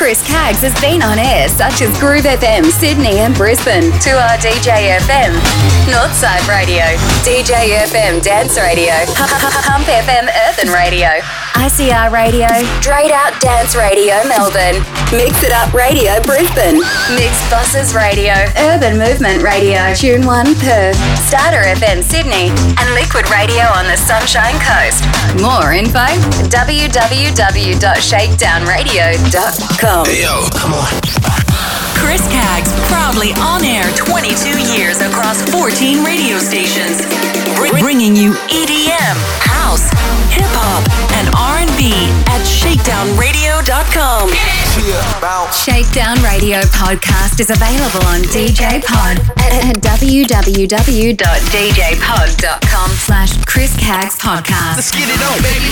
Chris Caggs has been on air such as Groove FM, Sydney and Brisbane, 2R DJ FM, Northside Radio, DJ FM Dance Radio, Pump FM Earthen Radio, ICR Radio, Straight Out Dance Radio Melbourne, Mix It Up Radio Brisbane, Mixxbosses Radio, Urban Movement Radio, Tune 1 Perth, Starter FM Sydney, and Liquid Radio on the Sunshine Coast. More info www.shakedownradio.com. Hey yo, come on. Chris Caggs, proudly on air 22 years across 14 radio stations, bringing you EDM, house, hip hop, and R&B at shakedownradio.com. Shakedown Radio podcast is available on DJ Pod at www.djpod.com slash Chris Caggs podcast. Let's get it on, baby.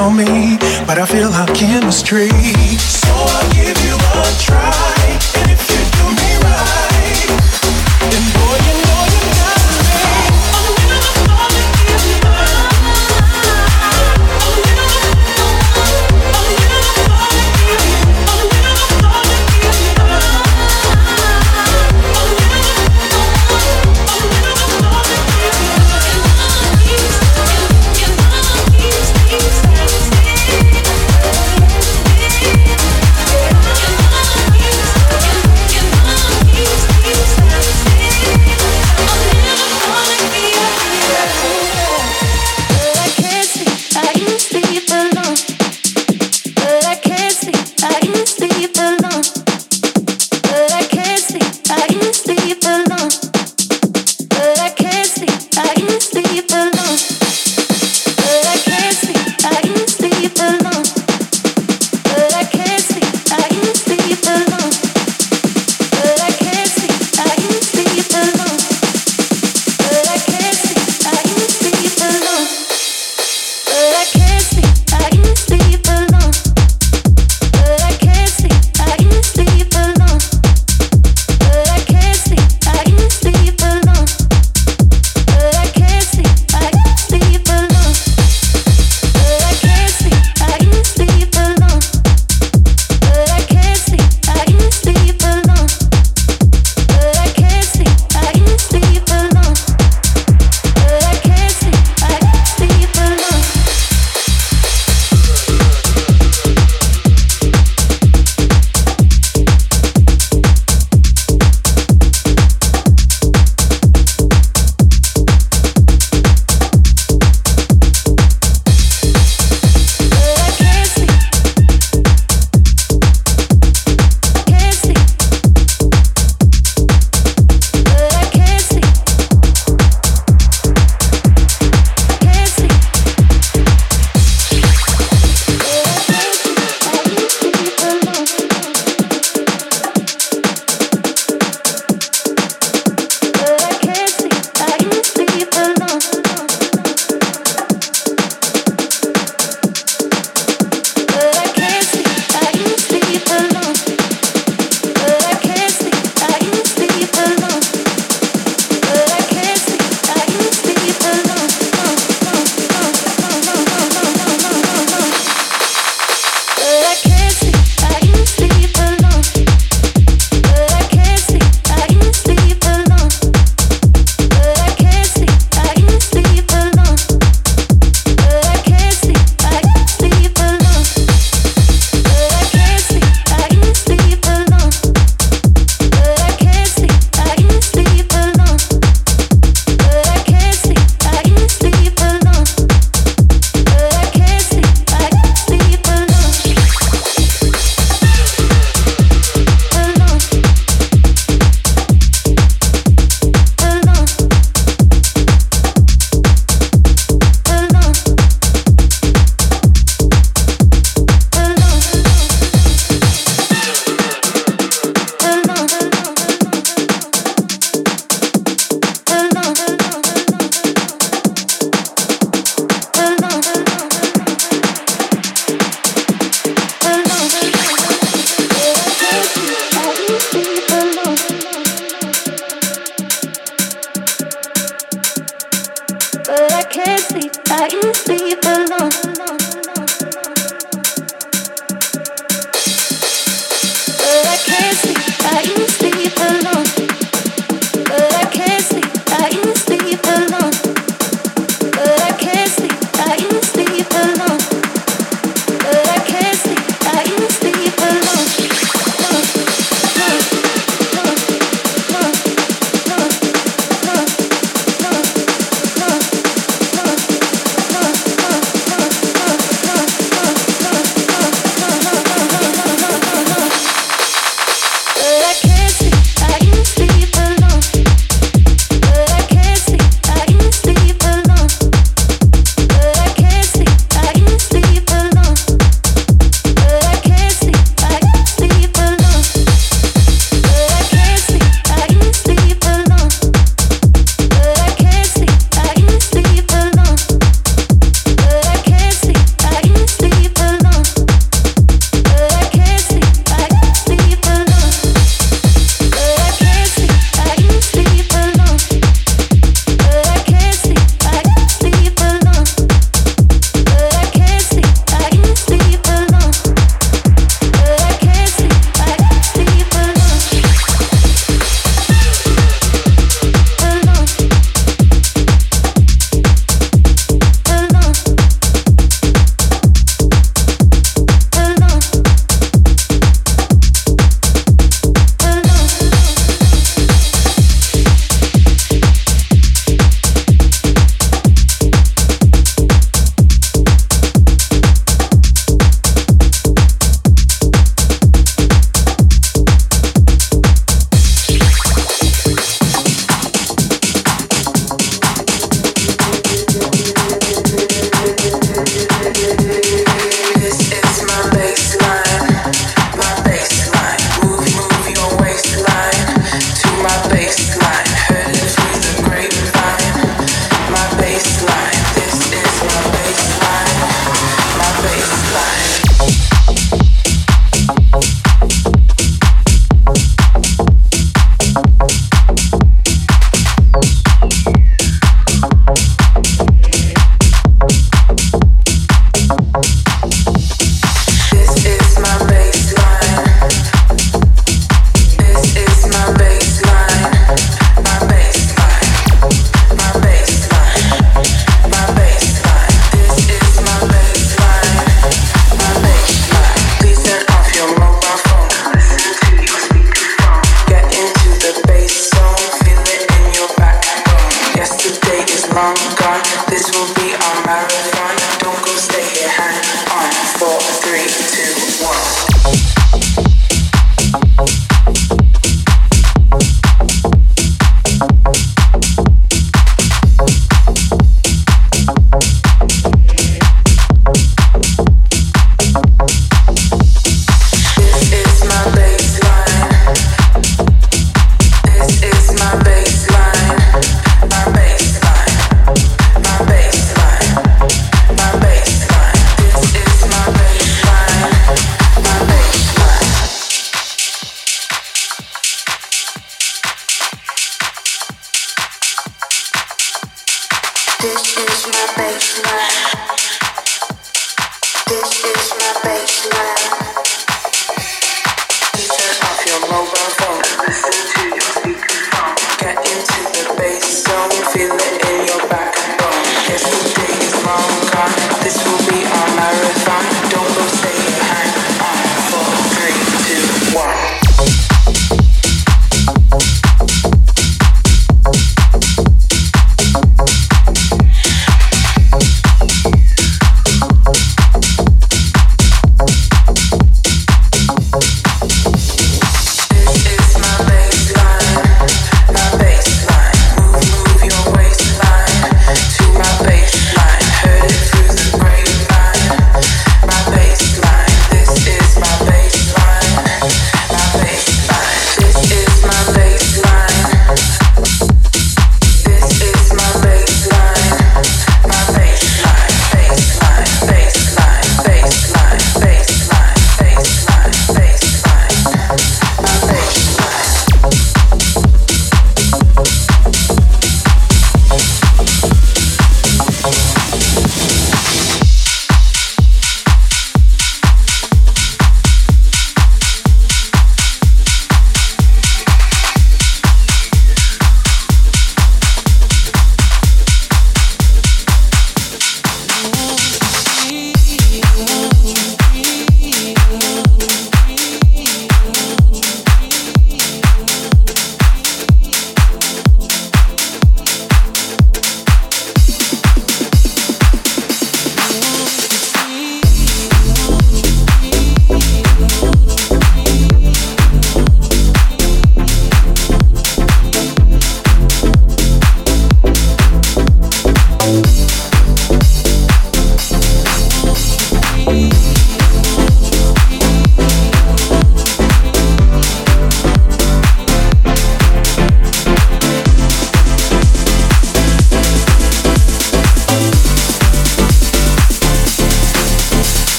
On me. But I feel our chemistry. So I'll give you a try.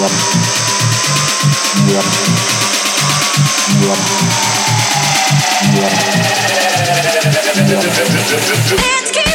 Let's get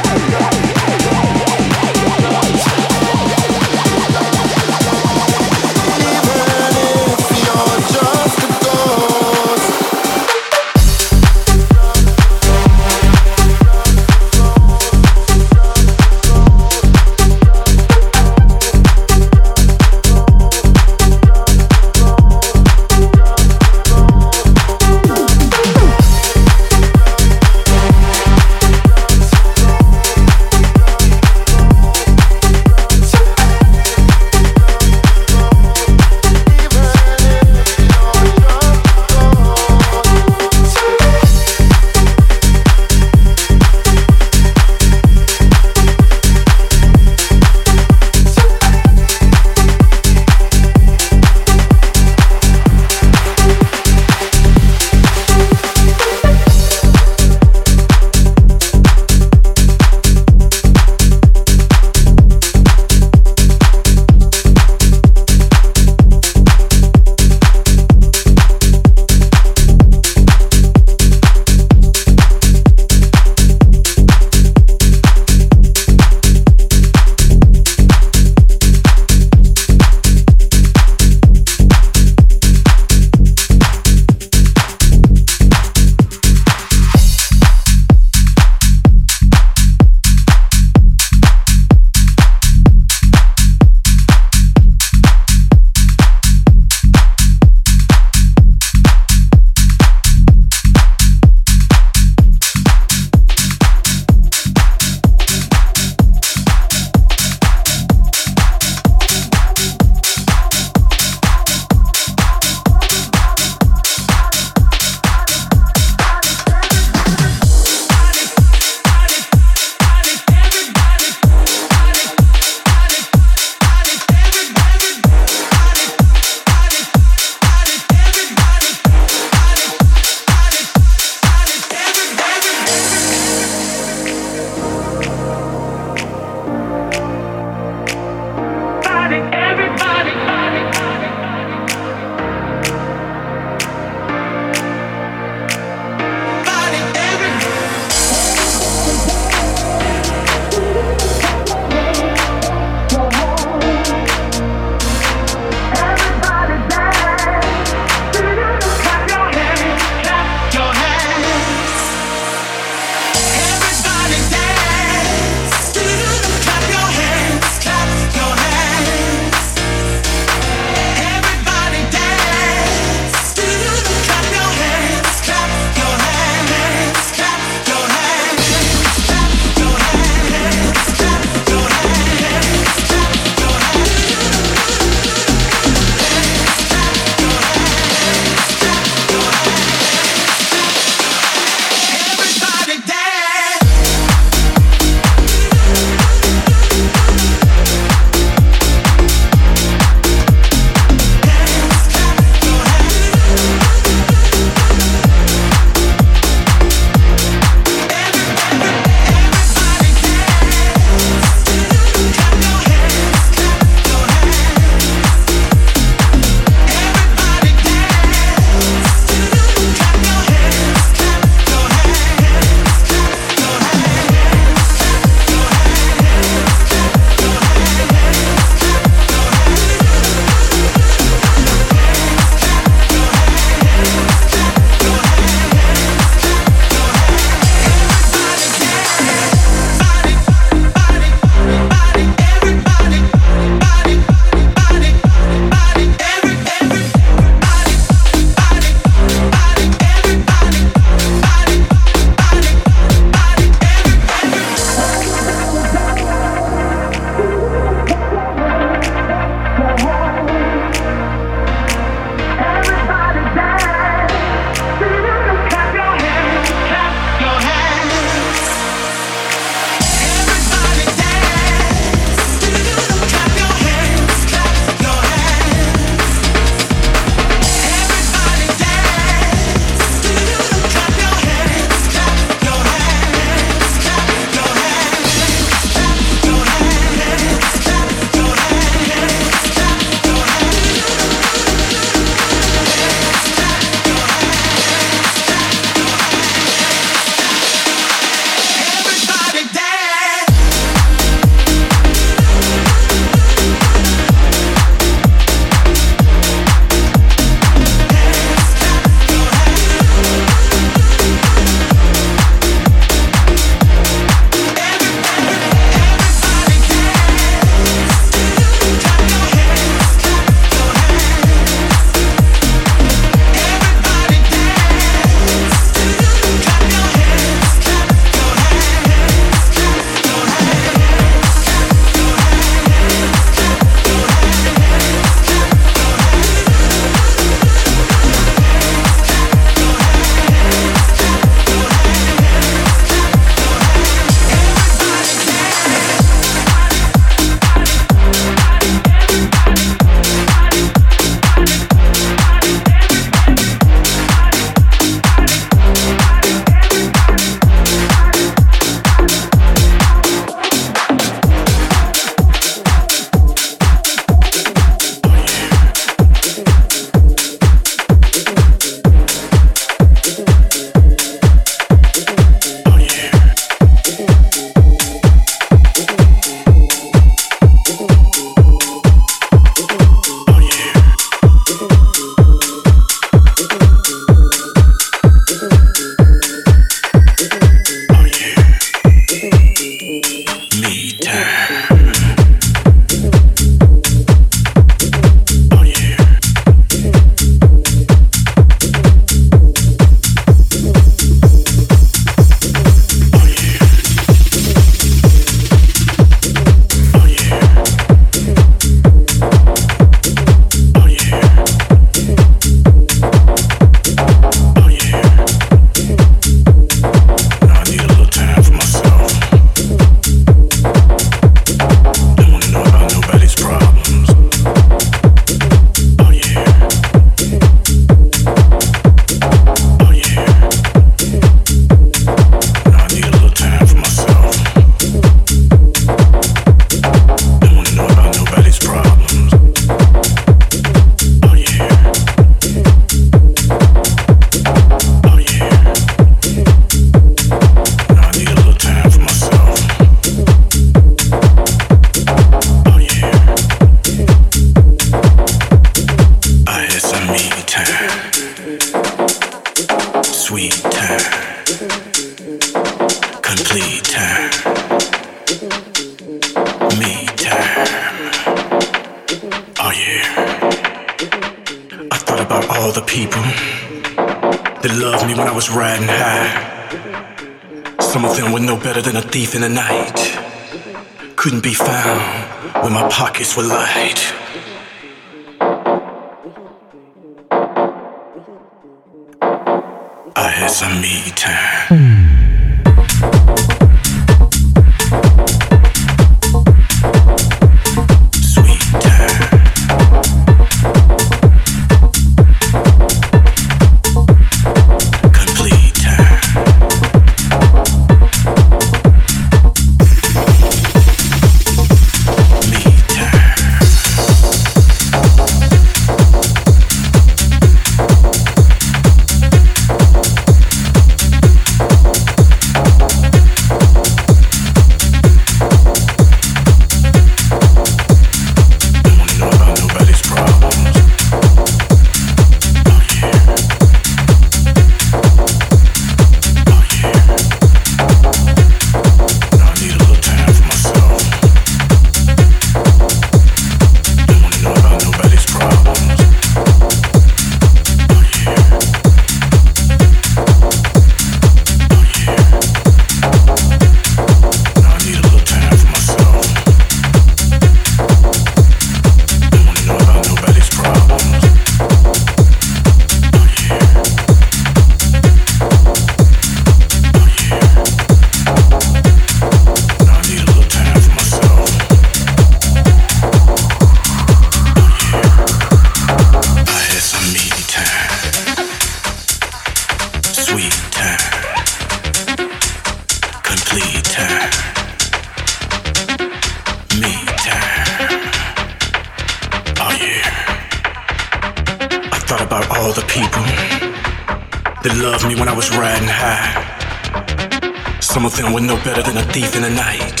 thief in the night.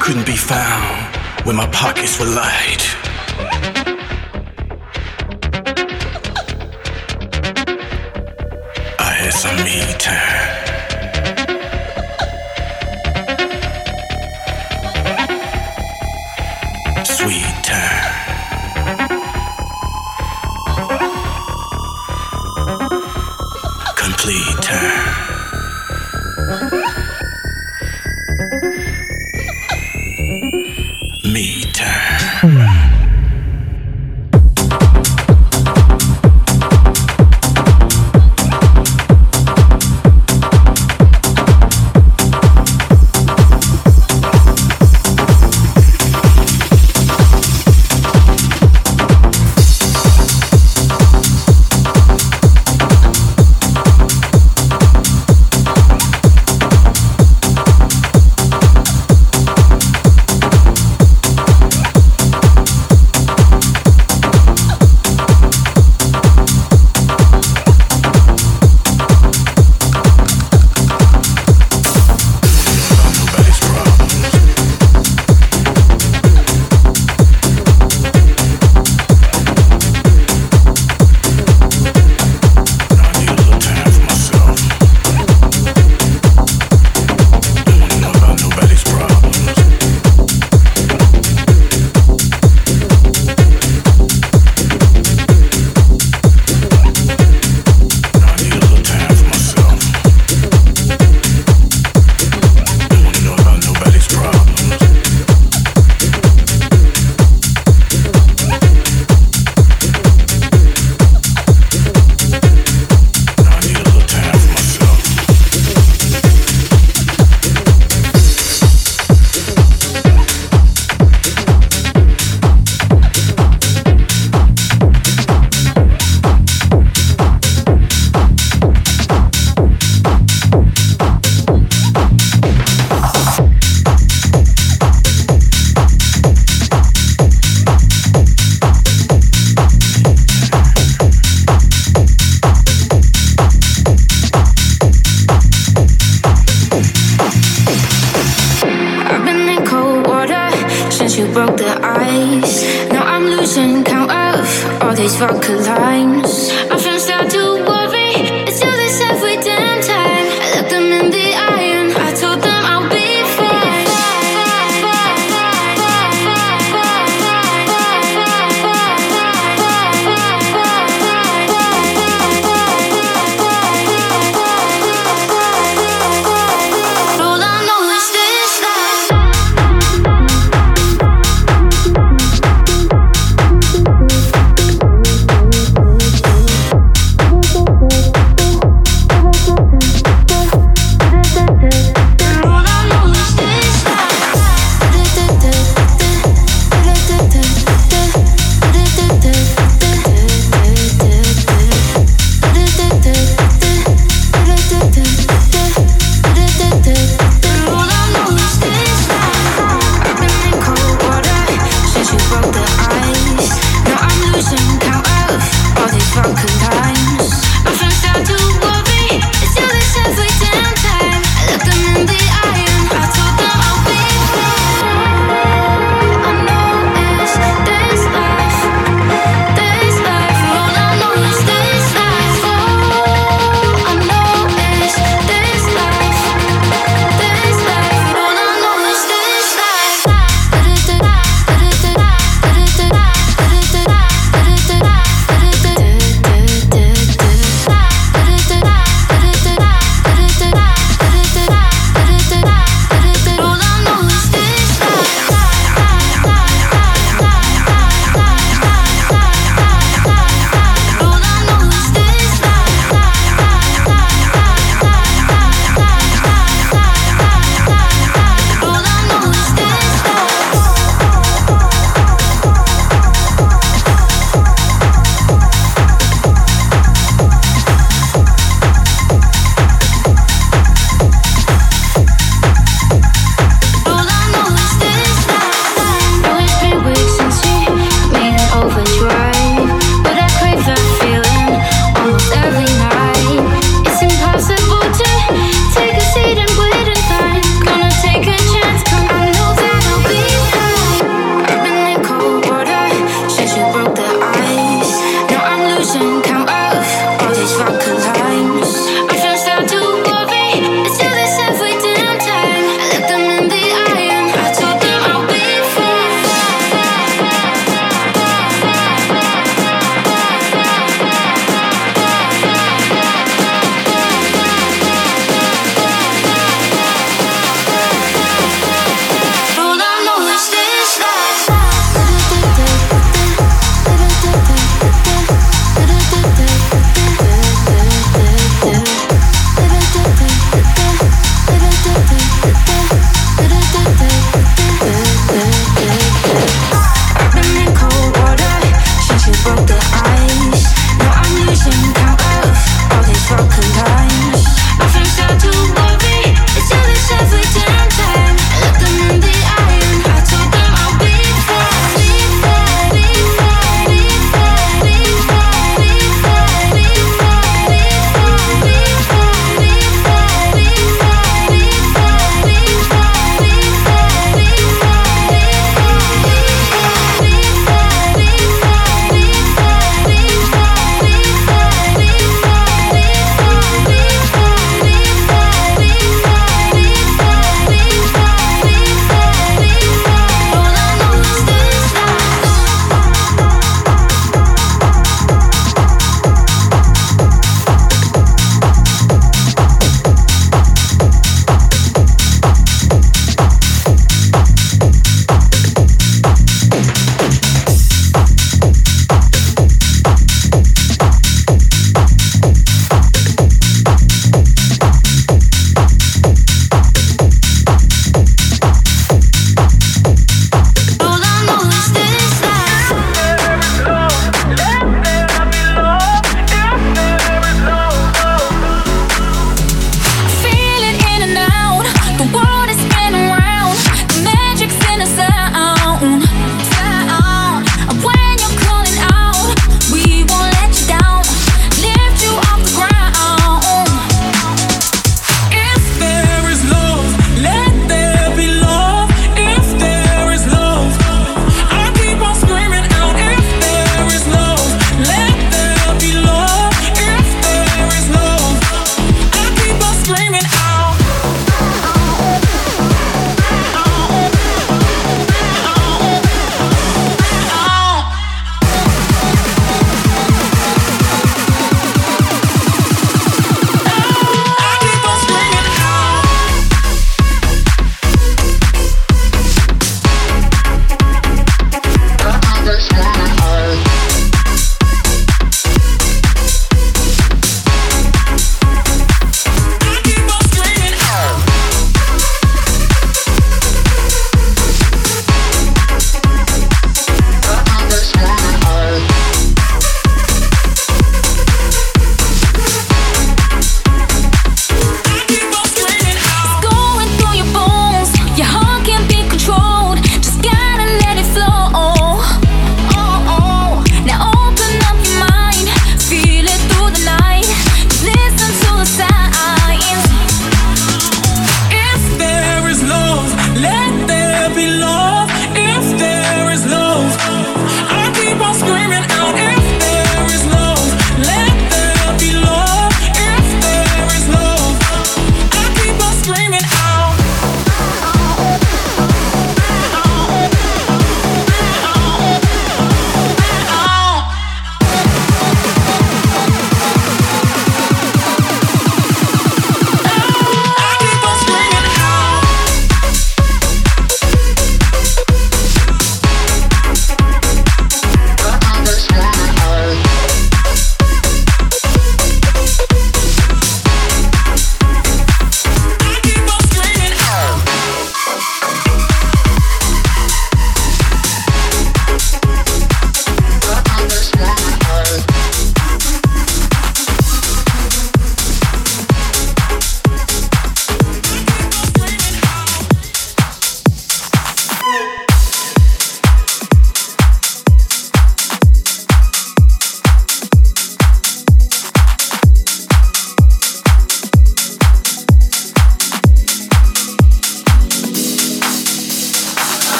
Couldn't be found when my pockets were light.